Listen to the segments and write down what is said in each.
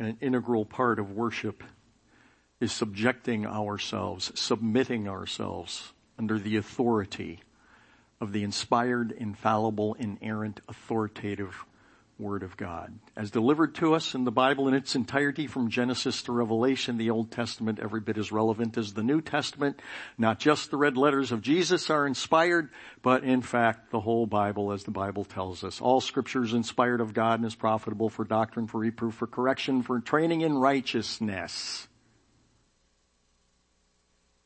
an integral part of worship is subjecting ourselves, submitting ourselves under the authority of the inspired, infallible, inerrant, authoritative Word of God. As delivered to us in the Bible in its entirety from Genesis to Revelation, the Old Testament every bit as relevant as the New Testament. Not just the red letters of Jesus are inspired, but in fact the whole Bible as the Bible tells us. All scripture is inspired of God and is profitable for doctrine, for reproof, for correction, for training in righteousness.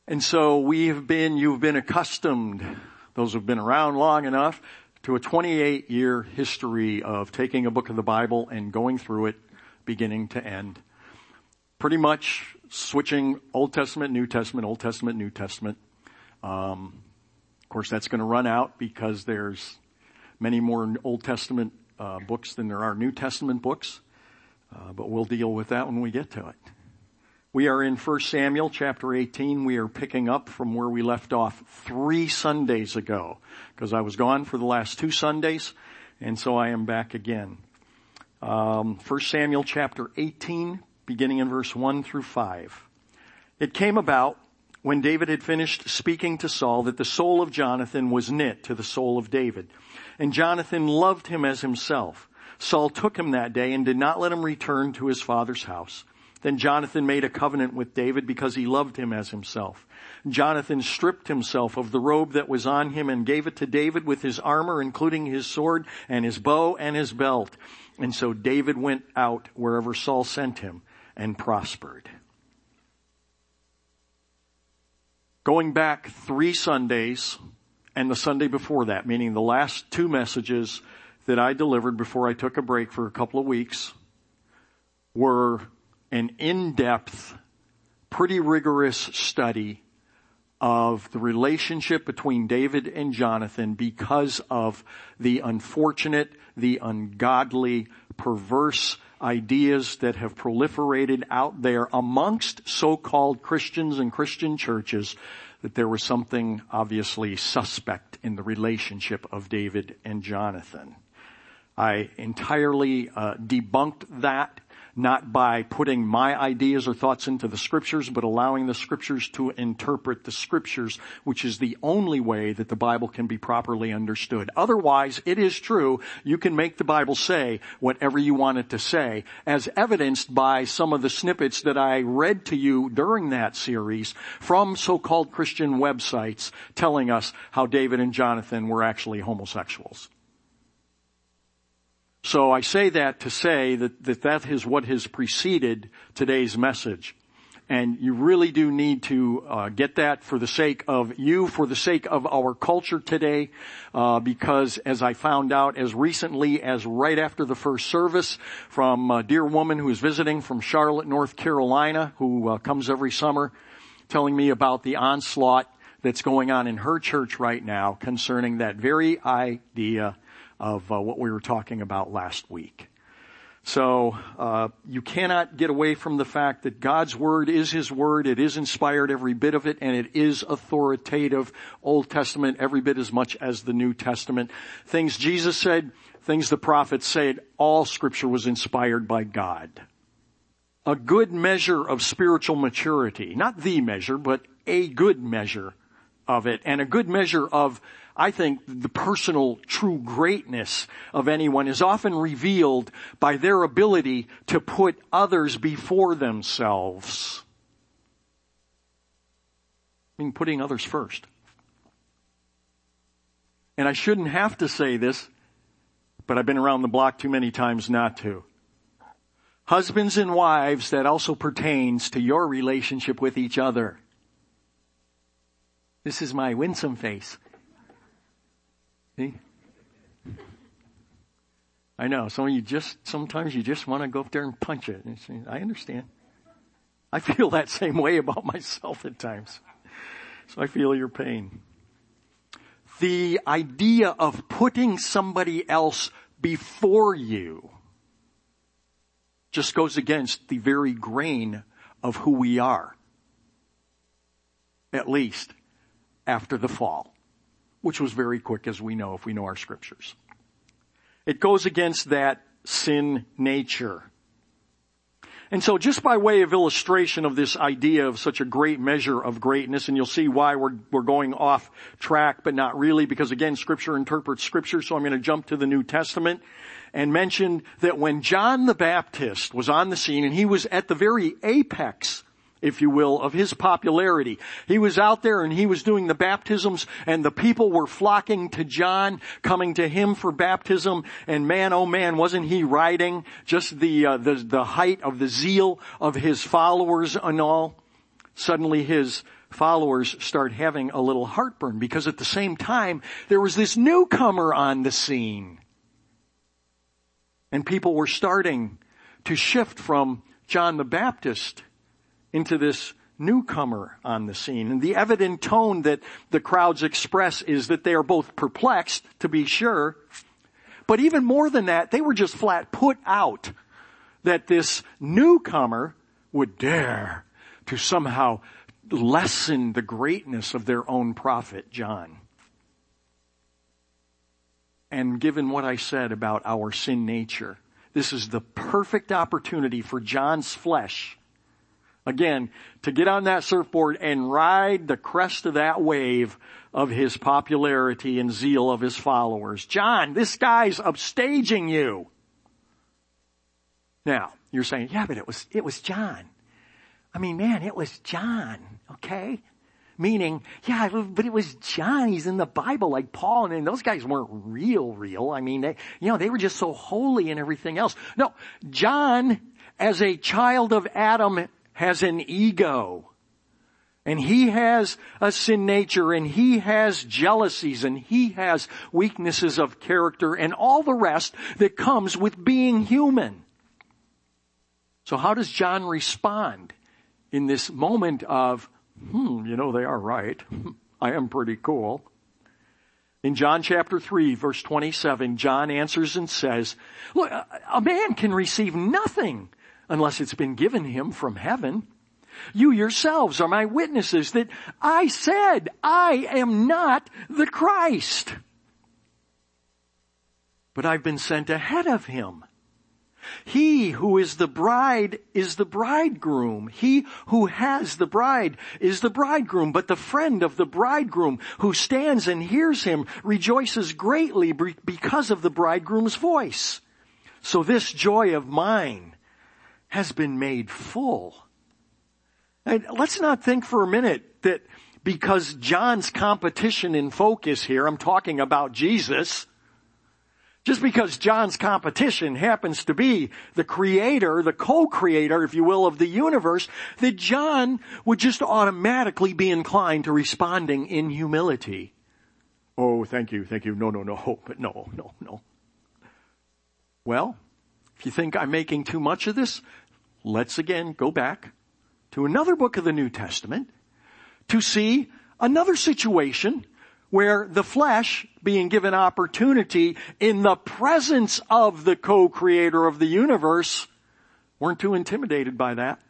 And so we have been, you've been accustomed, those who've been around long enough, to a 28 year history of taking a book of the Bible and going through it beginning to end. Pretty much switching Old Testament, New Testament, Old Testament, New Testament. Um, of course, that's going to run out because there's many more Old Testament uh, books than there are New Testament books. Uh, but we'll deal with that when we get to it. We are in 1 Samuel chapter 18. We are picking up from where we left off three Sundays ago because I was gone for the last two Sundays and so I am back again. Um, 1 Samuel chapter 18 beginning in verse 1 through 5. It came about when David had finished speaking to Saul that the soul of Jonathan was knit to the soul of David and Jonathan loved him as himself. Saul took him that day and did not let him return to his father's house. Then Jonathan made a covenant with David because he loved him as himself. Jonathan stripped himself of the robe that was on him and gave it to David with his armor, including his sword and his bow and his belt. And so David went out wherever Saul sent him and prospered. Going back three Sundays and the Sunday before that, meaning the last two messages that I delivered before I took a break for a couple of weeks were an in-depth, pretty rigorous study of the relationship between David and Jonathan because of the unfortunate, the ungodly, perverse ideas that have proliferated out there amongst so-called Christians and Christian churches that there was something obviously suspect in the relationship of David and Jonathan. I entirely uh, debunked that not by putting my ideas or thoughts into the scriptures, but allowing the scriptures to interpret the scriptures, which is the only way that the Bible can be properly understood. Otherwise, it is true, you can make the Bible say whatever you want it to say, as evidenced by some of the snippets that I read to you during that series from so-called Christian websites telling us how David and Jonathan were actually homosexuals. So I say that to say that, that that is what has preceded today's message. And you really do need to uh, get that for the sake of you, for the sake of our culture today, uh, because as I found out as recently as right after the first service from a dear woman who is visiting from Charlotte, North Carolina, who uh, comes every summer, telling me about the onslaught that's going on in her church right now concerning that very idea of uh, what we were talking about last week. So uh, you cannot get away from the fact that God's word is His word. It is inspired, every bit of it, and it is authoritative. Old Testament, every bit as much as the New Testament. Things Jesus said, things the prophets said, all Scripture was inspired by God. A good measure of spiritual maturity, not the measure, but a good measure of it, and a good measure of I think the personal true greatness of anyone is often revealed by their ability to put others before themselves. I mean, putting others first. And I shouldn't have to say this, but I've been around the block too many times not to. Husbands and wives, that also pertains to your relationship with each other. This is my winsome face. See? I know. Some of you just, sometimes you just want to go up there and punch it. I understand. I feel that same way about myself at times. So I feel your pain. The idea of putting somebody else before you just goes against the very grain of who we are. At least after the fall which was very quick as we know if we know our scriptures. It goes against that sin nature. And so just by way of illustration of this idea of such a great measure of greatness, and you'll see why we're, we're going off track, but not really, because again, scripture interprets scripture, so I'm going to jump to the New Testament and mention that when John the Baptist was on the scene, and he was at the very apex if you will, of his popularity. He was out there and he was doing the baptisms and the people were flocking to John, coming to him for baptism. And man, oh man, wasn't he riding just the, uh, the, the height of the zeal of his followers and all? Suddenly his followers start having a little heartburn because at the same time there was this newcomer on the scene. And people were starting to shift from John the Baptist into this newcomer on the scene. And the evident tone that the crowds express is that they are both perplexed, to be sure, but even more than that, they were just flat put out that this newcomer would dare to somehow lessen the greatness of their own prophet, John. And given what I said about our sin nature, this is the perfect opportunity for John's flesh Again, to get on that surfboard and ride the crest of that wave of his popularity and zeal of his followers. John, this guy's upstaging you. Now, you're saying, yeah, but it was, it was John. I mean, man, it was John, okay? Meaning, yeah, but it was John. He's in the Bible like Paul and those guys weren't real, real. I mean, they, you know, they were just so holy and everything else. No, John, as a child of Adam, has an ego. And he has a sin nature and he has jealousies and he has weaknesses of character and all the rest that comes with being human. So how does John respond in this moment of, hmm, you know, they are right. I am pretty cool. In John chapter 3 verse 27, John answers and says, look, a man can receive nothing unless it's been given him from heaven. You yourselves are my witnesses that I said I am not the Christ. But I've been sent ahead of him. He who is the bride is the bridegroom. He who has the bride is the bridegroom. But the friend of the bridegroom who stands and hears him rejoices greatly because of the bridegroom's voice. So this joy of mine has been made full. And let's not think for a minute that because John's competition in focus here, I'm talking about Jesus, just because John's competition happens to be the creator, the co-creator, if you will, of the universe, that John would just automatically be inclined to responding in humility. Oh, thank you, thank you. No, no, no, but no, no, no. Well, if you think I'm making too much of this, let's again go back to another book of the New Testament to see another situation where the flesh being given opportunity in the presence of the co-creator of the universe weren't too intimidated by that.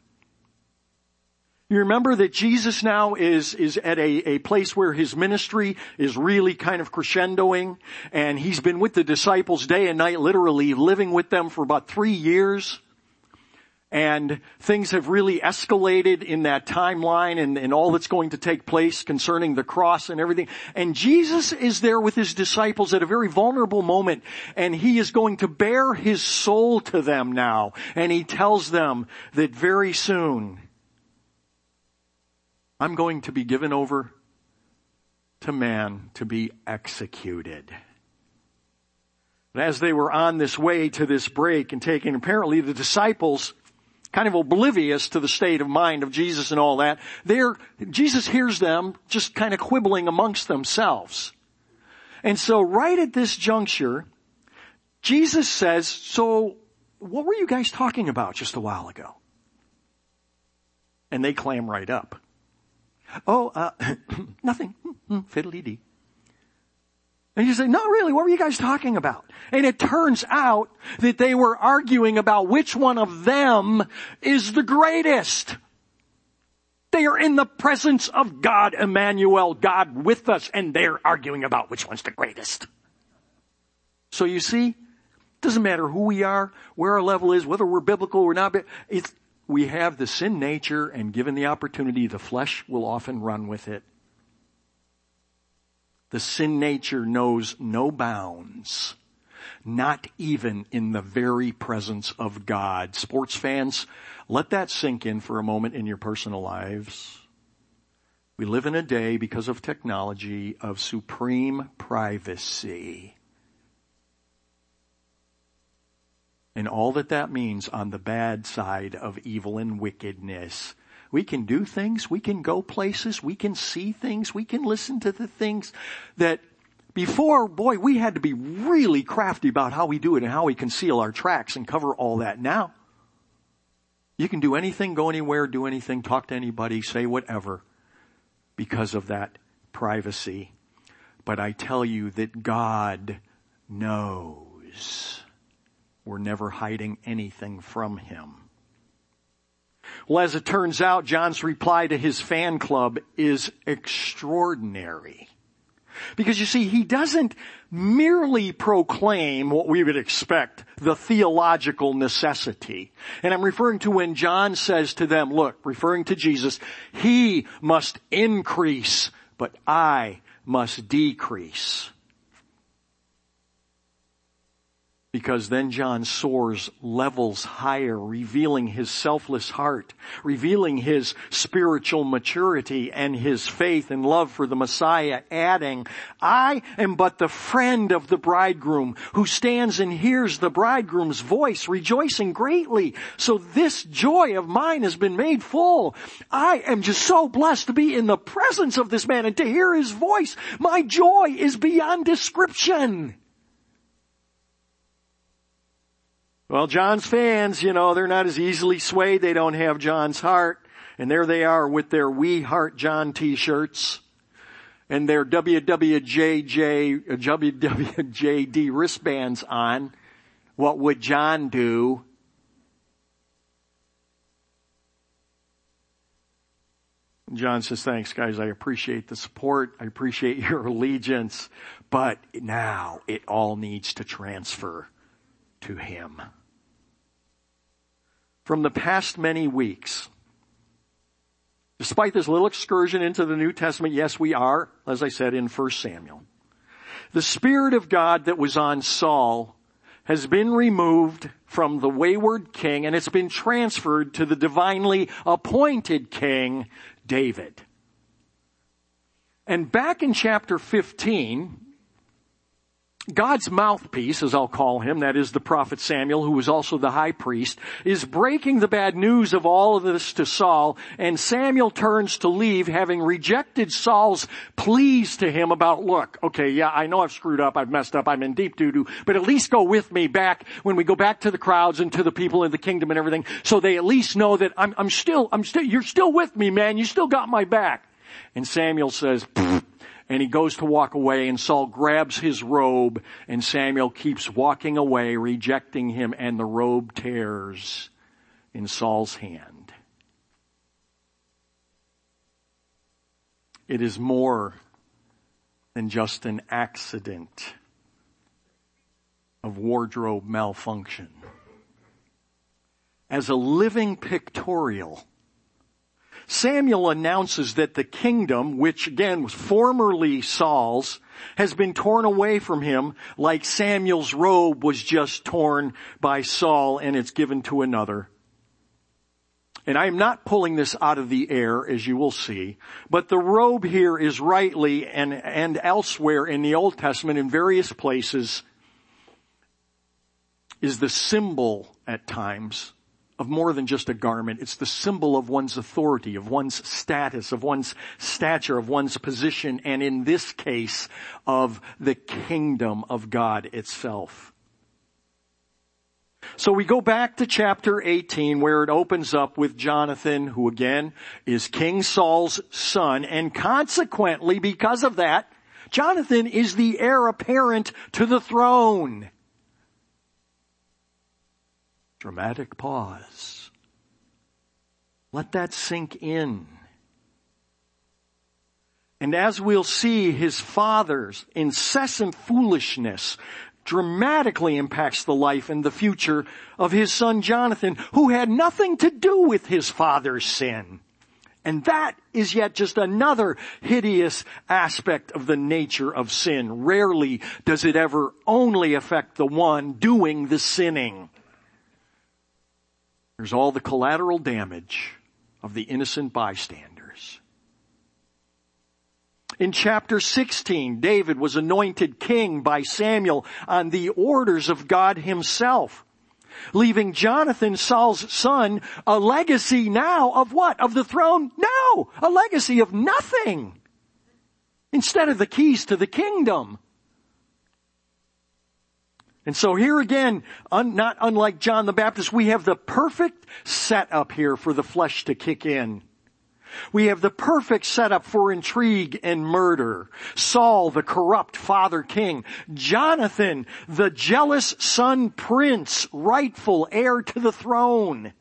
You remember that Jesus now is, is at a, a place where his ministry is really kind of crescendoing and he's been with the disciples day and night, literally living with them for about three years and things have really escalated in that timeline and, and, all that's going to take place concerning the cross and everything. And Jesus is there with his disciples at a very vulnerable moment and he is going to bare his soul to them now. And he tells them that very soon I'm going to be given over to man to be executed. And as they were on this way to this break and taking, apparently the disciples kind of oblivious to the state of mind of Jesus and all that. There, Jesus hears them just kind of quibbling amongst themselves. And so right at this juncture, Jesus says, so what were you guys talking about just a while ago? And they clam right up. Oh, uh, nothing. Hmm, hmm, fiddly dee. And you say, not really, what were you guys talking about? And it turns out that they were arguing about which one of them is the greatest. They are in the presence of God, Emmanuel, God with us, and they're arguing about which one's the greatest. So you see, it doesn't matter who we are, where our level is, whether we're biblical or not, it's, we have the sin nature and given the opportunity, the flesh will often run with it. The sin nature knows no bounds, not even in the very presence of God. Sports fans, let that sink in for a moment in your personal lives. We live in a day because of technology of supreme privacy. And all that that means on the bad side of evil and wickedness. We can do things, we can go places, we can see things, we can listen to the things that before, boy, we had to be really crafty about how we do it and how we conceal our tracks and cover all that. Now, you can do anything, go anywhere, do anything, talk to anybody, say whatever because of that privacy. But I tell you that God knows. We're never hiding anything from Him. Well, as it turns out, John's reply to his fan club is extraordinary. Because you see, he doesn't merely proclaim what we would expect, the theological necessity. And I'm referring to when John says to them, look, referring to Jesus, he must increase, but I must decrease. Because then John soars levels higher, revealing his selfless heart, revealing his spiritual maturity and his faith and love for the Messiah, adding, I am but the friend of the bridegroom who stands and hears the bridegroom's voice, rejoicing greatly. So this joy of mine has been made full. I am just so blessed to be in the presence of this man and to hear his voice. My joy is beyond description. Well, John's fans, you know, they're not as easily swayed. They don't have John's heart. And there they are with their We Heart John t-shirts and their WWJJ, uh, WWJD wristbands on. What would John do? John says, thanks guys. I appreciate the support. I appreciate your allegiance, but now it all needs to transfer to him. From the past many weeks, despite this little excursion into the New Testament, yes, we are, as I said, in 1 Samuel. The Spirit of God that was on Saul has been removed from the wayward king and it's been transferred to the divinely appointed king, David. And back in chapter 15, God's mouthpiece, as I'll call him, that is the prophet Samuel, who was also the high priest, is breaking the bad news of all of this to Saul, and Samuel turns to leave, having rejected Saul's pleas to him about, look, okay, yeah, I know I've screwed up, I've messed up, I'm in deep doo-doo, but at least go with me back when we go back to the crowds and to the people in the kingdom and everything, so they at least know that I'm, I'm still, I'm still, you're still with me, man, you still got my back. And Samuel says, and he goes to walk away and Saul grabs his robe and Samuel keeps walking away, rejecting him and the robe tears in Saul's hand. It is more than just an accident of wardrobe malfunction. As a living pictorial, Samuel announces that the kingdom, which again was formerly Saul's, has been torn away from him like Samuel's robe was just torn by Saul and it's given to another. And I am not pulling this out of the air, as you will see, but the robe here is rightly and, and elsewhere in the Old Testament in various places is the symbol at times of more than just a garment. It's the symbol of one's authority, of one's status, of one's stature, of one's position, and in this case, of the kingdom of God itself. So we go back to chapter 18 where it opens up with Jonathan, who again is King Saul's son, and consequently because of that, Jonathan is the heir apparent to the throne. Dramatic pause. Let that sink in. And as we'll see, his father's incessant foolishness dramatically impacts the life and the future of his son Jonathan, who had nothing to do with his father's sin. And that is yet just another hideous aspect of the nature of sin. Rarely does it ever only affect the one doing the sinning. There's all the collateral damage of the innocent bystanders. In chapter 16, David was anointed king by Samuel on the orders of God himself, leaving Jonathan, Saul's son, a legacy now of what? Of the throne? No! A legacy of nothing! Instead of the keys to the kingdom. And so here again, un, not unlike John the Baptist, we have the perfect setup here for the flesh to kick in. We have the perfect setup for intrigue and murder. Saul, the corrupt father king. Jonathan, the jealous son prince, rightful heir to the throne.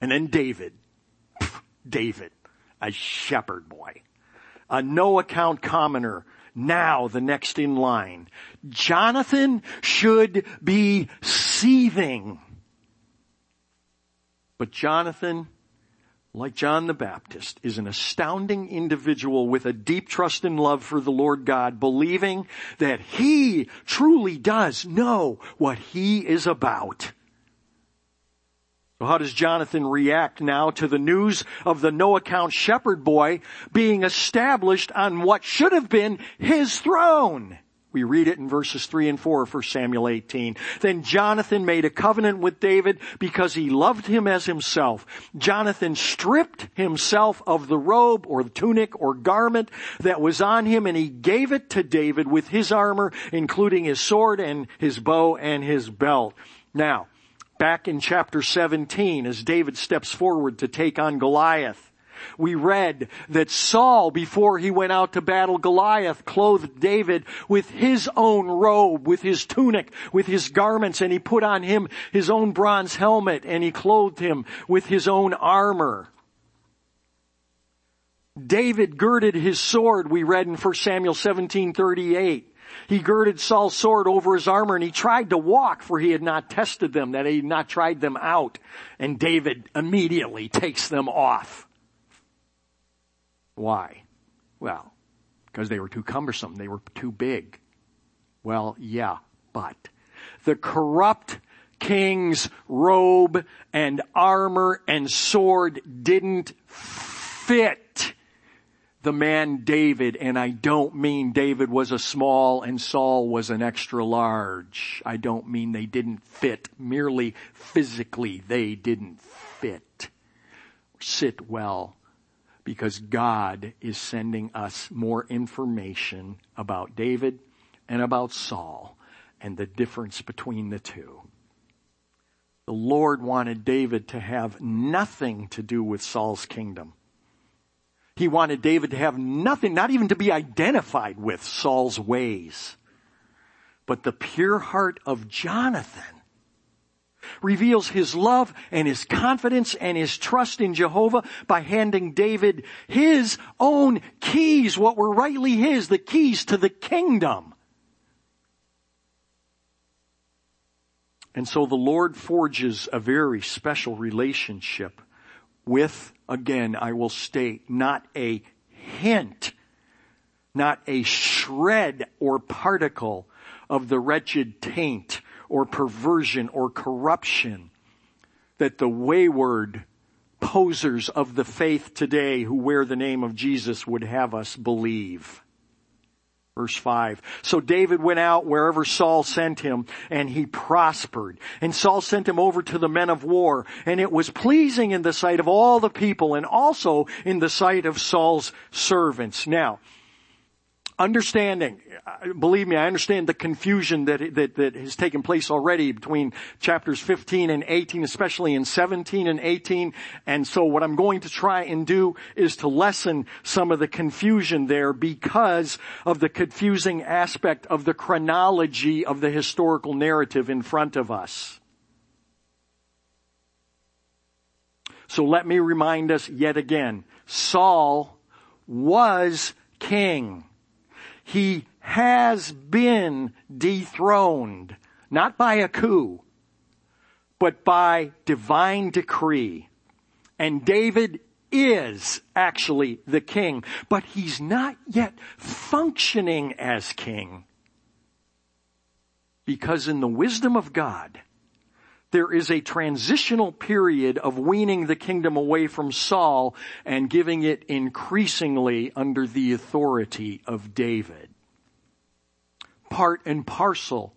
And then David. David, a shepherd boy. A no account commoner now the next in line. Jonathan should be seething. But Jonathan, like John the Baptist, is an astounding individual with a deep trust and love for the Lord God, believing that he truly does know what he is about. How does Jonathan react now to the news of the no account shepherd boy being established on what should have been his throne? We read it in verses 3 and 4 of 1 Samuel 18. Then Jonathan made a covenant with David because he loved him as himself. Jonathan stripped himself of the robe or the tunic or garment that was on him and he gave it to David with his armor, including his sword and his bow and his belt. Now, Back in chapter 17, as David steps forward to take on Goliath, we read that Saul, before he went out to battle Goliath, clothed David with his own robe, with his tunic, with his garments, and he put on him his own bronze helmet, and he clothed him with his own armor. David girded his sword, we read in 1 Samuel 17, 38. He girded Saul's sword over his armor and he tried to walk for he had not tested them, that he had not tried them out. And David immediately takes them off. Why? Well, because they were too cumbersome. They were too big. Well, yeah, but the corrupt king's robe and armor and sword didn't fit the man David, and I don't mean David was a small and Saul was an extra large. I don't mean they didn't fit merely physically. They didn't fit sit well because God is sending us more information about David and about Saul and the difference between the two. The Lord wanted David to have nothing to do with Saul's kingdom. He wanted David to have nothing, not even to be identified with Saul's ways. But the pure heart of Jonathan reveals his love and his confidence and his trust in Jehovah by handing David his own keys, what were rightly his, the keys to the kingdom. And so the Lord forges a very special relationship with, again, I will state, not a hint, not a shred or particle of the wretched taint or perversion or corruption that the wayward posers of the faith today who wear the name of Jesus would have us believe. Verse 5. So David went out wherever Saul sent him and he prospered. And Saul sent him over to the men of war and it was pleasing in the sight of all the people and also in the sight of Saul's servants. Now, understanding, believe me, I understand the confusion that, that, that has taken place already between chapters 15 and 18, especially in 17 and 18. And so what I'm going to try and do is to lessen some of the confusion there because of the confusing aspect of the chronology of the historical narrative in front of us. So let me remind us yet again, Saul was king. He has been dethroned, not by a coup, but by divine decree. And David is actually the king, but he's not yet functioning as king. Because in the wisdom of God, there is a transitional period of weaning the kingdom away from Saul and giving it increasingly under the authority of David. Part and parcel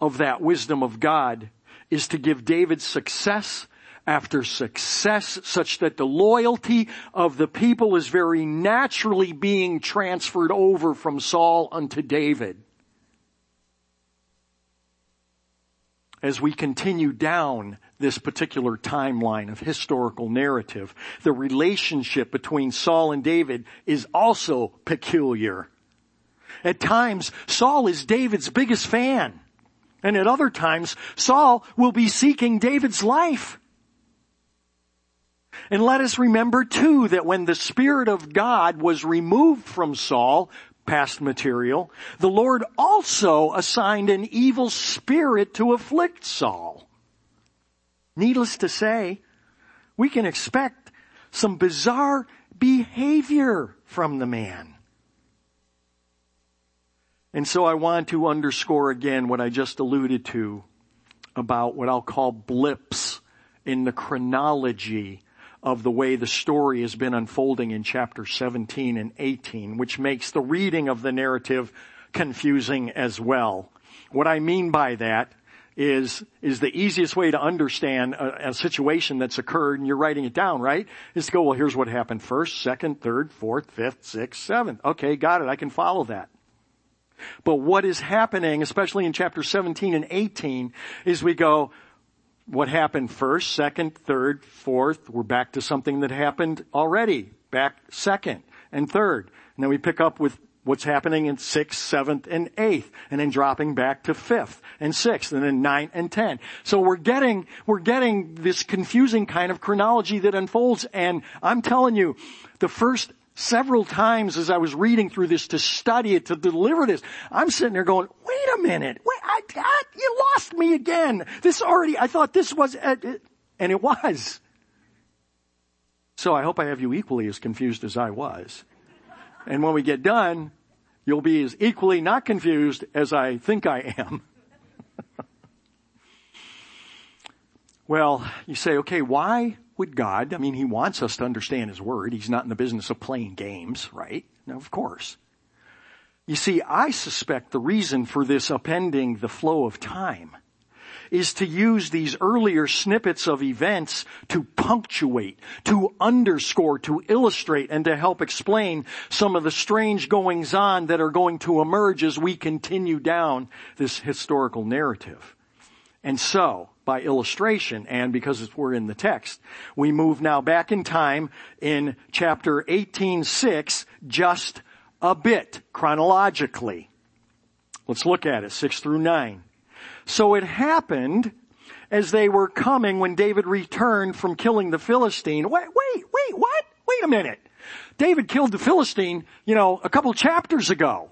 of that wisdom of God is to give David success after success such that the loyalty of the people is very naturally being transferred over from Saul unto David. As we continue down this particular timeline of historical narrative, the relationship between Saul and David is also peculiar. At times, Saul is David's biggest fan. And at other times, Saul will be seeking David's life. And let us remember too that when the Spirit of God was removed from Saul, past material, the Lord also assigned an evil spirit to afflict Saul. Needless to say, we can expect some bizarre behavior from the man. And so I want to underscore again what I just alluded to about what I'll call blips in the chronology of the way the story has been unfolding in chapter 17 and 18, which makes the reading of the narrative confusing as well. What I mean by that is, is the easiest way to understand a, a, situation that's occurred and you're writing it down, right? Is to go, well, here's what happened first, second, third, fourth, fifth, sixth, seventh. Okay, got it. I can follow that. But what is happening, especially in chapter 17 and 18, is we go, what happened first, second, third, fourth. We're back to something that happened already. Back second and third. And then we pick up with what's happening in sixth, seventh, and eighth, and then dropping back to fifth and sixth, and then ninth and ten. So we're getting, we're getting this confusing kind of chronology that unfolds, and I'm telling you, the first several times as I was reading through this to study it, to deliver this, I'm sitting there going, wait a minute, wait, I, I, you lost me again. This already, I thought this was, uh, and it was. So I hope I have you equally as confused as I was. And when we get done, you'll be as equally not confused as I think I am. well, you say, okay, why would God, I mean, He wants us to understand His Word. He's not in the business of playing games, right? No, of course. You see, I suspect the reason for this upending the flow of time is to use these earlier snippets of events to punctuate, to underscore, to illustrate, and to help explain some of the strange goings on that are going to emerge as we continue down this historical narrative. And so, by illustration and because we're in the text. We move now back in time in chapter 18:6 just a bit chronologically. Let's look at it 6 through 9. So it happened as they were coming when David returned from killing the Philistine. Wait, wait, wait, what? Wait a minute. David killed the Philistine, you know, a couple chapters ago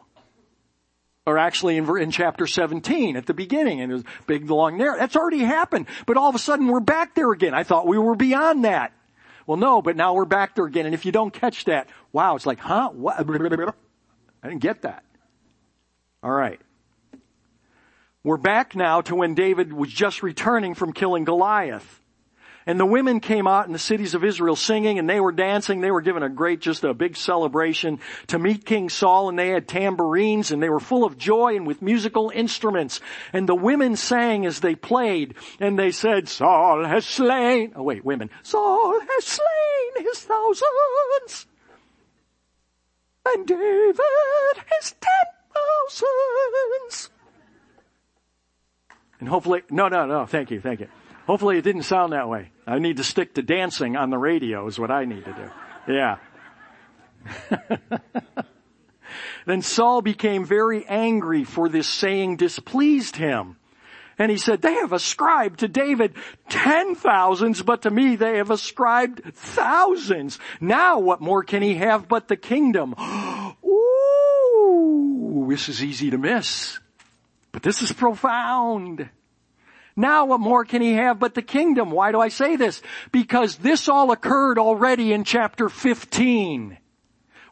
or actually in, in chapter 17 at the beginning and it was big long narrative. That's already happened. But all of a sudden we're back there again. I thought we were beyond that. Well, no, but now we're back there again. And if you don't catch that, wow, it's like, huh? What? I didn't get that. All right. We're back now to when David was just returning from killing Goliath. And the women came out in the cities of Israel singing and they were dancing. They were given a great, just a big celebration to meet King Saul and they had tambourines and they were full of joy and with musical instruments. And the women sang as they played and they said, Saul has slain, oh wait, women, Saul has slain his thousands and David his ten thousands. And hopefully, no, no, no, thank you, thank you. Hopefully it didn't sound that way. I need to stick to dancing on the radio is what I need to do. Yeah. then Saul became very angry for this saying displeased him. And he said, they have ascribed to David ten thousands, but to me they have ascribed thousands. Now what more can he have but the kingdom? Ooh, this is easy to miss, but this is profound. Now what more can he have but the kingdom? Why do I say this? Because this all occurred already in chapter 15.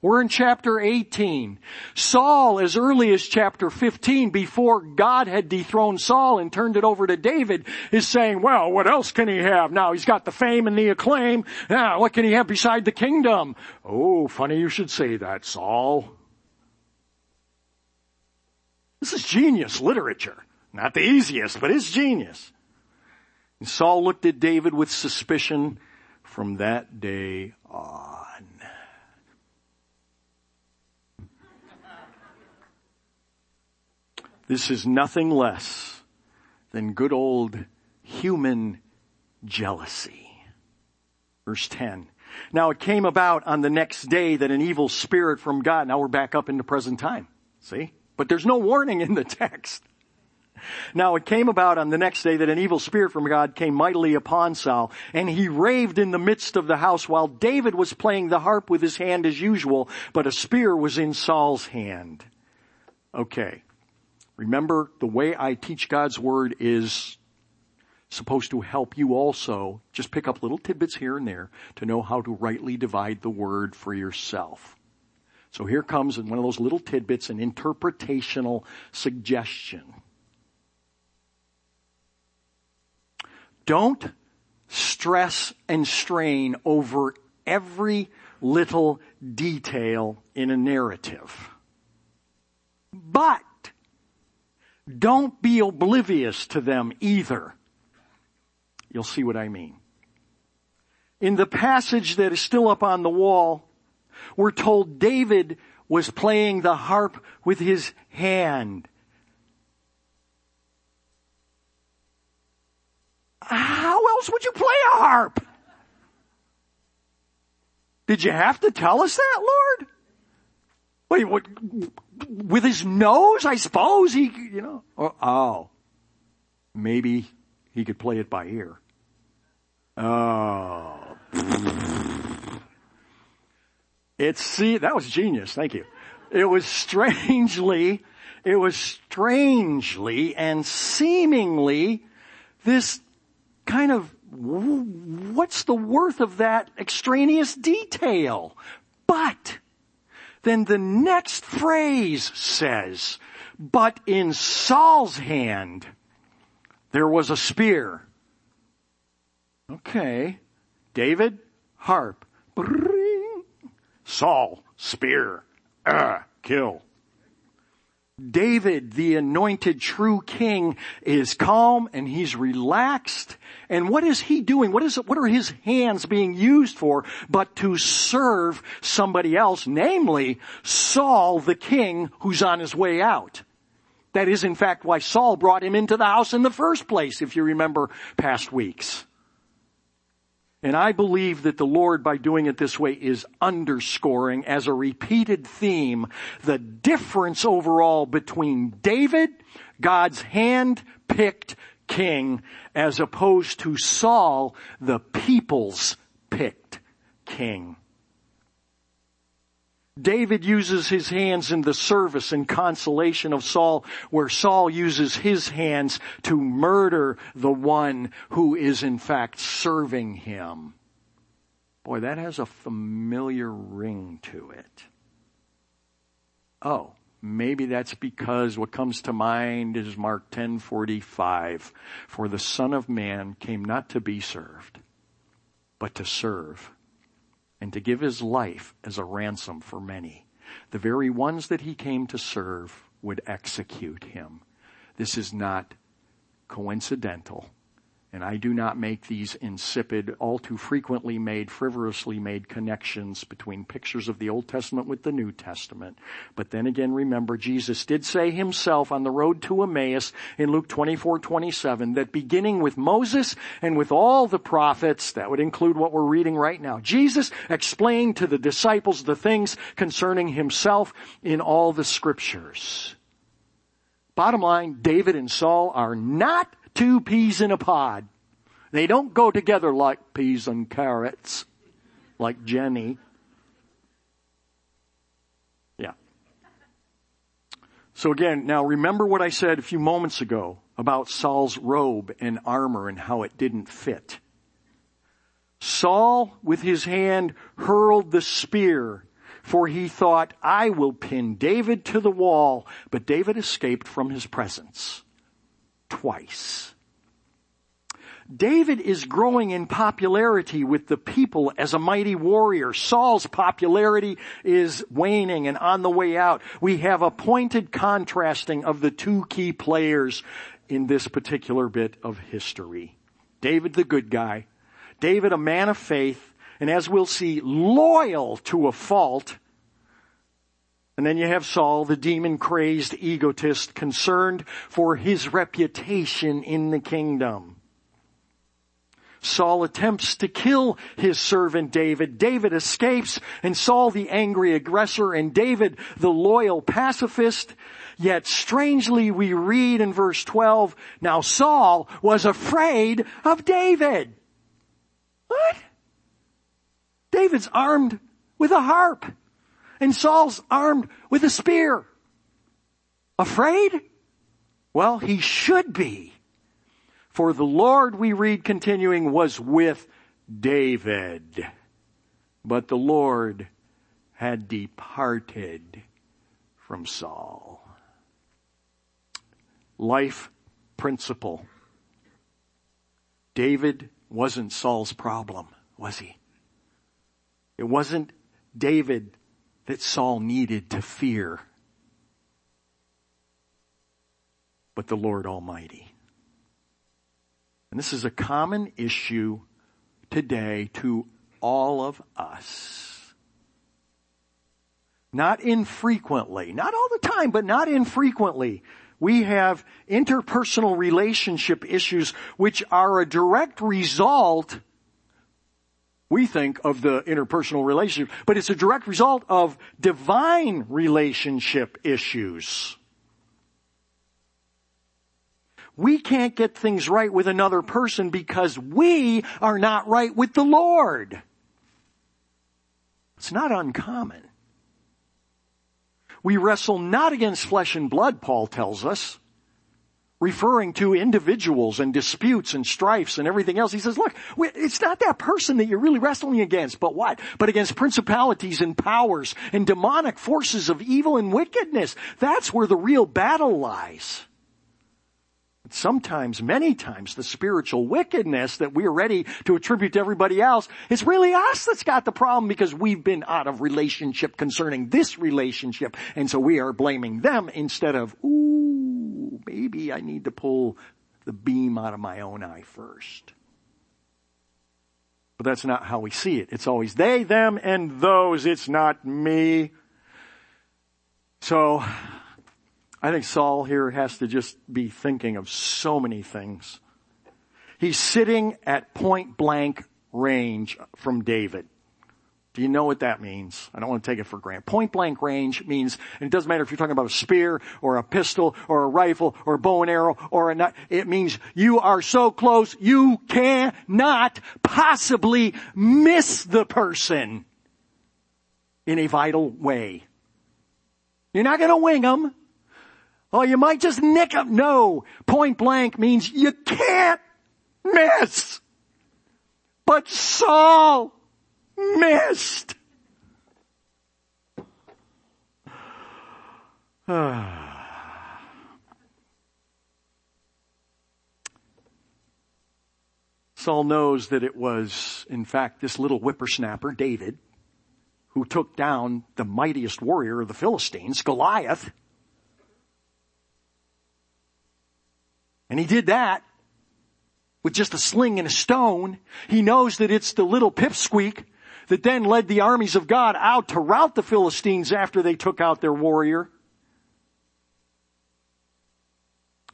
We're in chapter 18. Saul, as early as chapter 15, before God had dethroned Saul and turned it over to David, is saying, well, what else can he have? Now he's got the fame and the acclaim. Now, what can he have beside the kingdom? Oh, funny you should say that, Saul. This is genius literature. Not the easiest, but it's genius. And Saul looked at David with suspicion from that day on. This is nothing less than good old human jealousy. Verse 10. Now it came about on the next day that an evil spirit from God, now we're back up into present time. See? But there's no warning in the text. Now it came about on the next day that an evil spirit from God came mightily upon Saul, and he raved in the midst of the house while David was playing the harp with his hand as usual, but a spear was in Saul's hand. Okay. Remember, the way I teach God's Word is supposed to help you also just pick up little tidbits here and there to know how to rightly divide the Word for yourself. So here comes one of those little tidbits an interpretational suggestion. Don't stress and strain over every little detail in a narrative. But don't be oblivious to them either. You'll see what I mean. In the passage that is still up on the wall, we're told David was playing the harp with his hand. How else would you play a harp? Did you have to tell us that, Lord? Wait, what, with his nose, I suppose he, you know, oh, oh, maybe he could play it by ear. Oh. It's, see, that was genius. Thank you. It was strangely, it was strangely and seemingly this kind of, what's the worth of that extraneous detail? But, then the next phrase says, but in Saul's hand, there was a spear. Okay. David, harp. Saul, spear. Uh, kill. David, the anointed true king, is calm and he's relaxed. And what is he doing? What is, what are his hands being used for but to serve somebody else, namely Saul, the king, who's on his way out? That is in fact why Saul brought him into the house in the first place, if you remember past weeks. And I believe that the Lord, by doing it this way, is underscoring as a repeated theme the difference overall between David, God's hand-picked king, as opposed to Saul, the people's picked king. David uses his hands in the service and consolation of Saul, where Saul uses his hands to murder the one who is in fact serving him. Boy, that has a familiar ring to it. Oh, maybe that's because what comes to mind is Mark 10:45, for the son of man came not to be served, but to serve and to give his life as a ransom for many. The very ones that he came to serve would execute him. This is not coincidental. And I do not make these insipid, all too frequently made, frivolously made connections between pictures of the Old Testament with the New Testament. But then again, remember, Jesus did say himself on the road to Emmaus in Luke 24, 27, that beginning with Moses and with all the prophets, that would include what we're reading right now, Jesus explained to the disciples the things concerning himself in all the scriptures. Bottom line, David and Saul are not two peas in a pod. They don't go together like peas and carrots, like Jenny. Yeah. So again, now remember what I said a few moments ago about Saul's robe and armor and how it didn't fit. Saul, with his hand, hurled the spear, for he thought, I will pin David to the wall, but David escaped from his presence. Twice. David is growing in popularity with the people as a mighty warrior. Saul's popularity is waning and on the way out. We have a pointed contrasting of the two key players in this particular bit of history. David the good guy, David a man of faith, and as we'll see, loyal to a fault. And then you have Saul, the demon crazed egotist concerned for his reputation in the kingdom. Saul attempts to kill his servant David. David escapes and Saul the angry aggressor and David the loyal pacifist. Yet strangely we read in verse 12, now Saul was afraid of David. What? David's armed with a harp and Saul's armed with a spear. Afraid? Well, he should be. For the Lord, we read continuing, was with David. But the Lord had departed from Saul. Life principle. David wasn't Saul's problem, was he? It wasn't David that Saul needed to fear, but the Lord Almighty. And this is a common issue today to all of us. Not infrequently, not all the time, but not infrequently. We have interpersonal relationship issues which are a direct result we think of the interpersonal relationship, but it's a direct result of divine relationship issues. We can't get things right with another person because we are not right with the Lord. It's not uncommon. We wrestle not against flesh and blood, Paul tells us, referring to individuals and disputes and strifes and everything else. He says, look, it's not that person that you're really wrestling against, but what? But against principalities and powers and demonic forces of evil and wickedness. That's where the real battle lies sometimes, many times, the spiritual wickedness that we're ready to attribute to everybody else, it's really us that's got the problem because we've been out of relationship concerning this relationship. And so we are blaming them instead of, ooh, maybe I need to pull the beam out of my own eye first. But that's not how we see it. It's always they, them, and those. It's not me. So I think Saul here has to just be thinking of so many things. He's sitting at point blank range from David. Do you know what that means? I don't want to take it for granted. Point blank range means, and it doesn't matter if you're talking about a spear or a pistol or a rifle or a bow and arrow or a nut. It means you are so close you cannot possibly miss the person in a vital way. You're not going to wing them. Oh, you might just nick them. No. Point blank means you can't miss. But Saul missed. Saul knows that it was, in fact, this little whippersnapper, David, who took down the mightiest warrior of the Philistines, Goliath. And he did that with just a sling and a stone. He knows that it's the little pipsqueak that then led the armies of God out to rout the Philistines after they took out their warrior.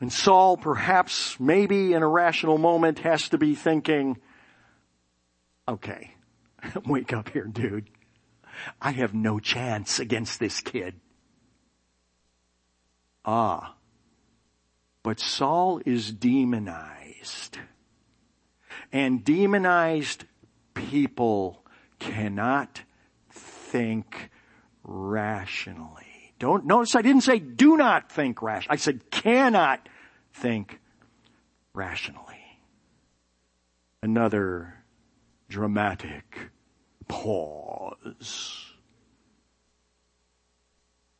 And Saul, perhaps, maybe in a rational moment, has to be thinking, okay, wake up here, dude. I have no chance against this kid. Ah, but Saul is demonized. And demonized people cannot think rationally. Don't notice I didn't say do not think rash. I said cannot think rationally. Another dramatic pause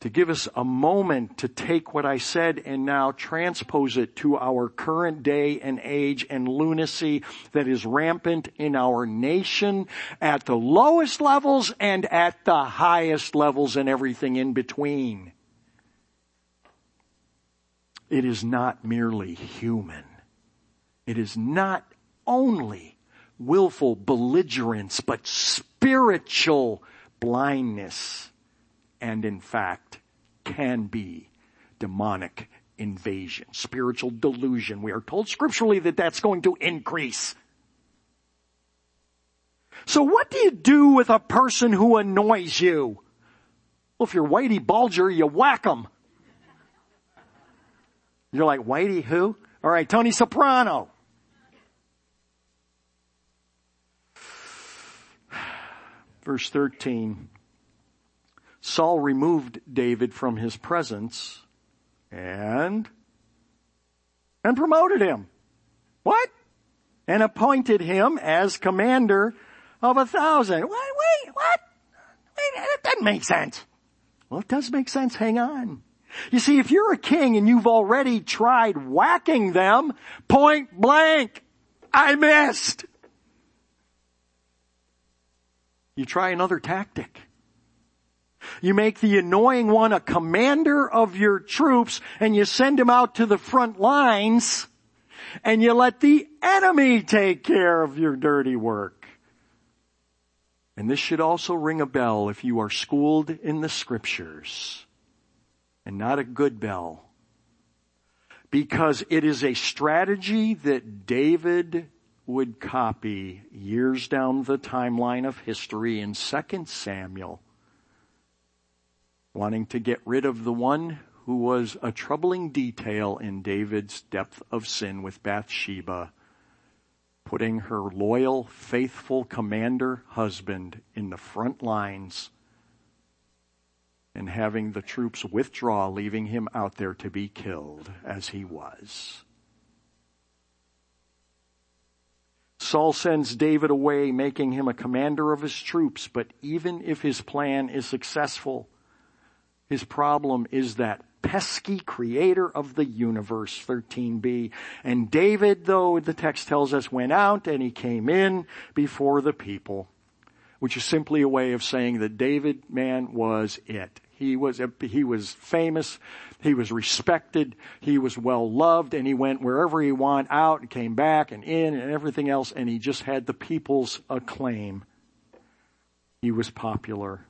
to give us a moment to take what I said and now transpose it to our current day and age and lunacy that is rampant in our nation at the lowest levels and at the highest levels and everything in between. It is not merely human. It is not only willful belligerence, but spiritual blindness and in fact can be demonic invasion, spiritual delusion. We are told scripturally that that's going to increase. So what do you do with a person who annoys you? Well, if you're Whitey Bulger, you whack them. You're like, Whitey who? Alright, Tony Soprano. Verse 13. Saul removed David from his presence and, and promoted him. What? And appointed him as commander of a thousand. Wait, wait, what? Wait, that doesn't make sense. Well, it does make sense. Hang on. You see, if you're a king and you've already tried whacking them point blank, I missed. You try another tactic. You make the annoying one a commander of your troops and you send him out to the front lines and you let the enemy take care of your dirty work. And this should also ring a bell if you are schooled in the scriptures and not a good bell because it is a strategy that David would copy years down the timeline of history in 2 Samuel wanting to get rid of the one who was a troubling detail in David's depth of sin with Bathsheba, putting her loyal, faithful commander husband in the front lines and having the troops withdraw, leaving him out there to be killed as he was. Saul sends David away, making him a commander of his troops, but even if his plan is successful, his problem is that pesky creator of the universe, 13b. And David, though the text tells us, went out and he came in before the people, which is simply a way of saying that David, man, was it. He was, he was famous. He was respected. He was well loved and he went wherever he went out and came back and in and everything else and he just had the people's acclaim. He was popular.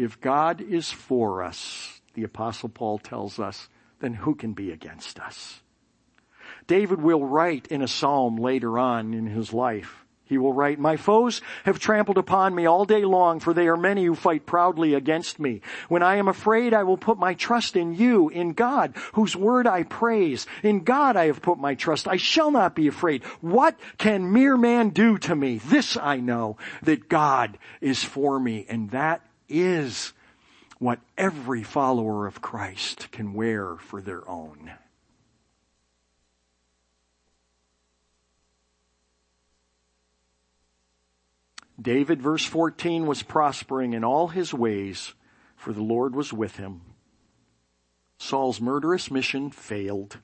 If God is for us, the apostle Paul tells us, then who can be against us? David will write in a psalm later on in his life. He will write, My foes have trampled upon me all day long, for they are many who fight proudly against me. When I am afraid, I will put my trust in you, in God, whose word I praise. In God I have put my trust. I shall not be afraid. What can mere man do to me? This I know, that God is for me, and that is what every follower of Christ can wear for their own. David, verse 14, was prospering in all his ways, for the Lord was with him. Saul's murderous mission failed.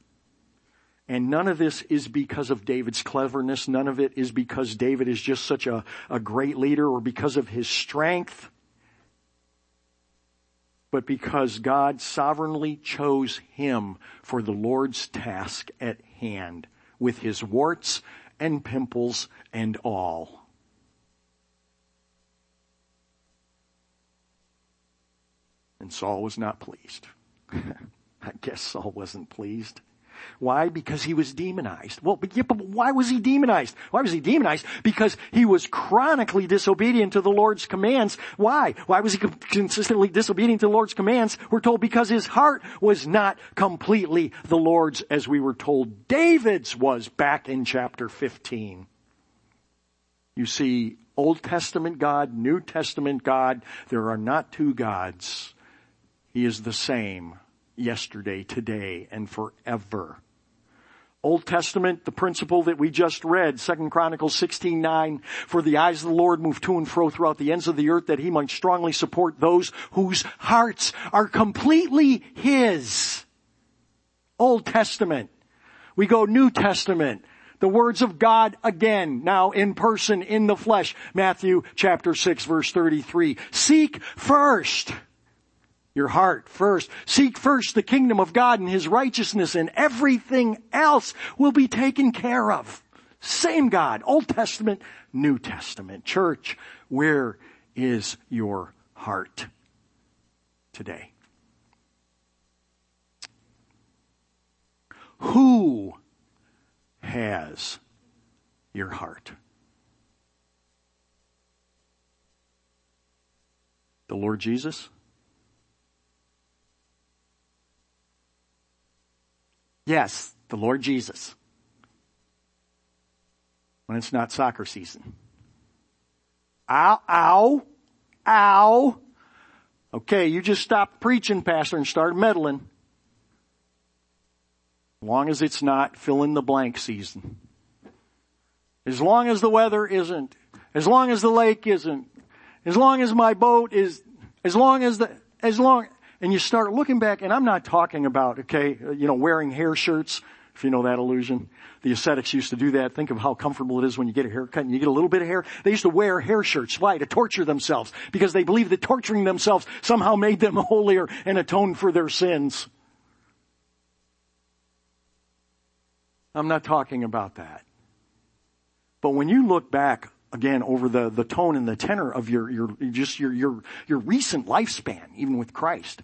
And none of this is because of David's cleverness. None of it is because David is just such a, a great leader or because of his strength but because God sovereignly chose him for the Lord's task at hand with his warts and pimples and all. And Saul was not pleased. I guess Saul wasn't pleased. Why? Because he was demonized. Well, but, yeah, but why was he demonized? Why was he demonized? Because he was chronically disobedient to the Lord's commands. Why? Why was he consistently disobedient to the Lord's commands? We're told because his heart was not completely the Lord's as we were told David's was back in chapter 15. You see, Old Testament God, New Testament God, there are not two gods. He is the same yesterday, today, and forever. Old Testament, the principle that we just read, 2 Chronicles 16, 9, for the eyes of the Lord move to and fro throughout the ends of the earth that he might strongly support those whose hearts are completely his. Old Testament. We go New Testament. The words of God again, now in person, in the flesh. Matthew chapter 6 verse 33. Seek first your heart first. Seek first the kingdom of God and His righteousness and everything else will be taken care of. Same God, Old Testament, New Testament. Church, where is your heart today? Who has your heart? The Lord Jesus? Yes, the Lord Jesus. When it's not soccer season. Ow, ow, ow. Okay, you just stopped preaching, Pastor, and started meddling. As long as it's not fill in the blank season. As long as the weather isn't, as long as the lake isn't, as long as my boat is, as long as the, as long, and you start looking back, and I'm not talking about, okay, you know, wearing hair shirts, if you know that illusion. The ascetics used to do that. Think of how comfortable it is when you get a haircut and you get a little bit of hair. They used to wear hair shirts. Why? To torture themselves. Because they believed that torturing themselves somehow made them holier and atoned for their sins. I'm not talking about that. But when you look back again over the, the tone and the tenor of your, your, just your, your, your recent lifespan, even with Christ.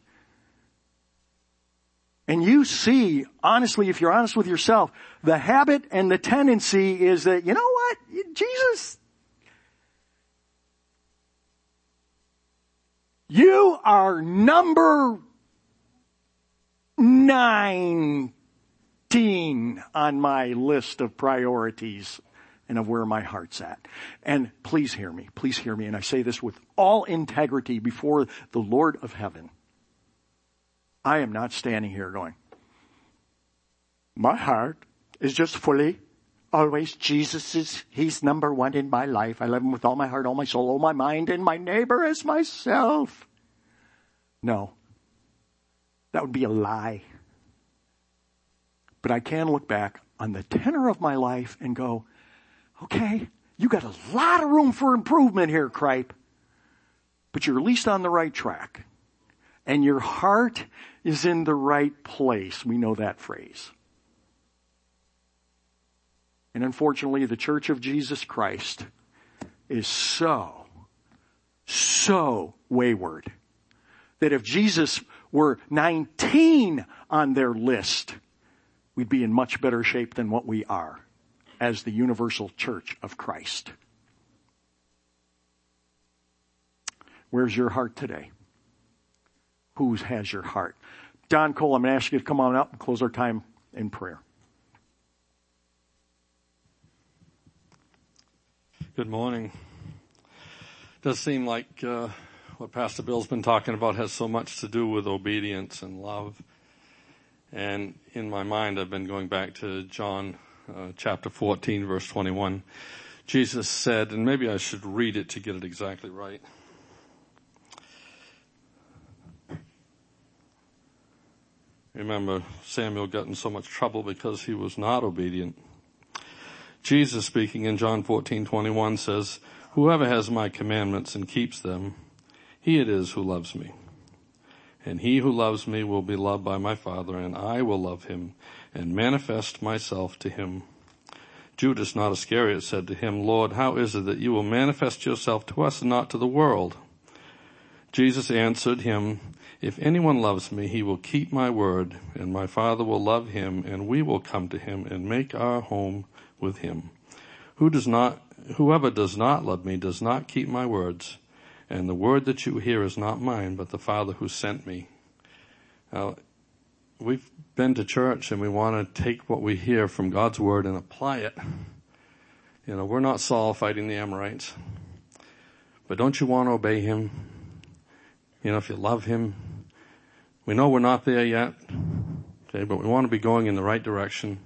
And you see, honestly, if you're honest with yourself, the habit and the tendency is that, you know what? Jesus, you are number 19 on my list of priorities and of where my heart's at. And please hear me, please hear me, and I say this with all integrity before the Lord of heaven. I am not standing here going, my heart is just fully always Jesus is, he's number one in my life. I love him with all my heart, all my soul, all my mind, and my neighbor as myself. No. That would be a lie. But I can look back on the tenor of my life and go, Okay, you got a lot of room for improvement here, Cripe. But you're at least on the right track. And your heart is in the right place. We know that phrase. And unfortunately, the Church of Jesus Christ is so, so wayward that if Jesus were 19 on their list, we'd be in much better shape than what we are as the universal church of Christ. Where's your heart today? Whose has your heart? Don Cole, I'm going to ask you to come on up and close our time in prayer. Good morning. It does seem like uh, what Pastor Bill's been talking about has so much to do with obedience and love. And in my mind, I've been going back to John uh, chapter 14, verse 21. Jesus said, and maybe I should read it to get it exactly right. Remember, Samuel got in so much trouble because he was not obedient. Jesus speaking in John 14:21 says, "Whoever has my commandments and keeps them, he it is who loves me. And he who loves me will be loved by my Father, and I will love him and manifest myself to him. Judas, not Iscariot, said to him, Lord, how is it that you will manifest yourself to us and not to the world? Jesus answered him, If anyone loves me, he will keep my word, and my Father will love him, and we will come to him and make our home with him. Who does not, whoever does not love me does not keep my words, and the word that you hear is not mine, but the Father who sent me. Now, we've been to church and we want to take what we hear from God's word and apply it. You know, we're not Saul fighting the Amorites, but don't you want to obey him? You know, if you love him, We know we're not there yet. Okay, but we want to be going in the right direction.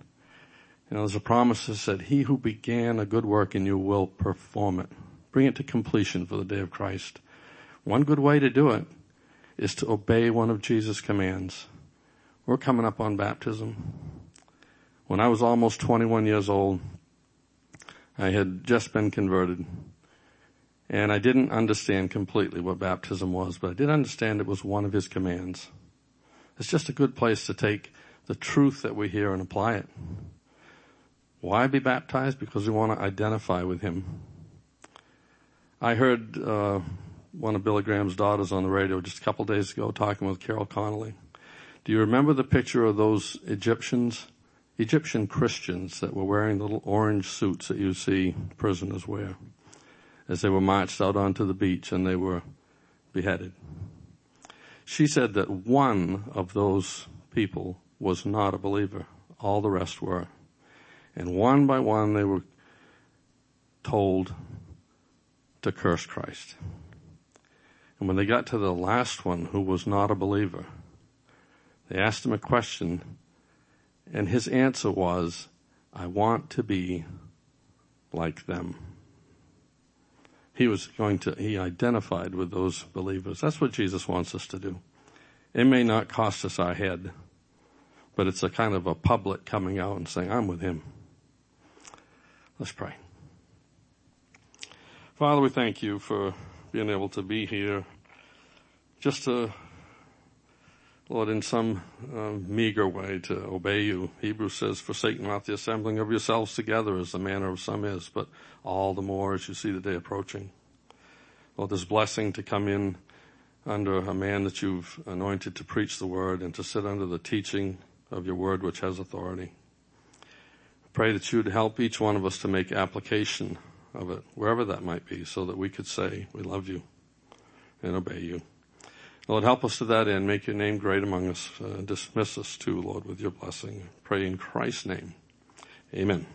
You know, there's a promise that said, he who began a good work in you will perform it. Bring it to completion for the day of Christ. One good way to do it is to obey one of Jesus' commands. We're coming up on baptism. When I was almost 21 years old, I had just been converted. And I didn't understand completely what baptism was, but I did understand it was one of his commands. It's just a good place to take the truth that we hear and apply it. Why be baptized? Because we want to identify with him. I heard uh, one of Billy Graham's daughters on the radio just a couple days ago talking with Carol Connolly. Do you remember the picture of those Egyptians, Egyptian Christians that were wearing little orange suits that you see prisoners wear as they were marched out onto the beach and they were beheaded? She said that one of those people was not a believer. All the rest were. And one by one they were told to curse Christ. And when they got to the last one who was not a believer, they asked him a question and his answer was, I want to be like them. He was going to, he identified with those believers. That's what Jesus wants us to do. It may not cost us our head, but it's a kind of a public coming out and saying, I'm with him. Let's pray. Father, we thank you for being able to be here just to, Lord, in some um, meager way to obey you. Hebrews says, forsake not the assembling of yourselves together as the manner of some is, but all the more as you see the day approaching. Lord, this blessing to come in under a man that you've anointed to preach the word and to sit under the teaching of your word which has authority. Pray that you would help each one of us to make application of it, wherever that might be, so that we could say, we love you and obey you. Lord, help us to that end. Make your name great among us. Uh, dismiss us too, Lord, with your blessing. Pray in Christ's name. Amen.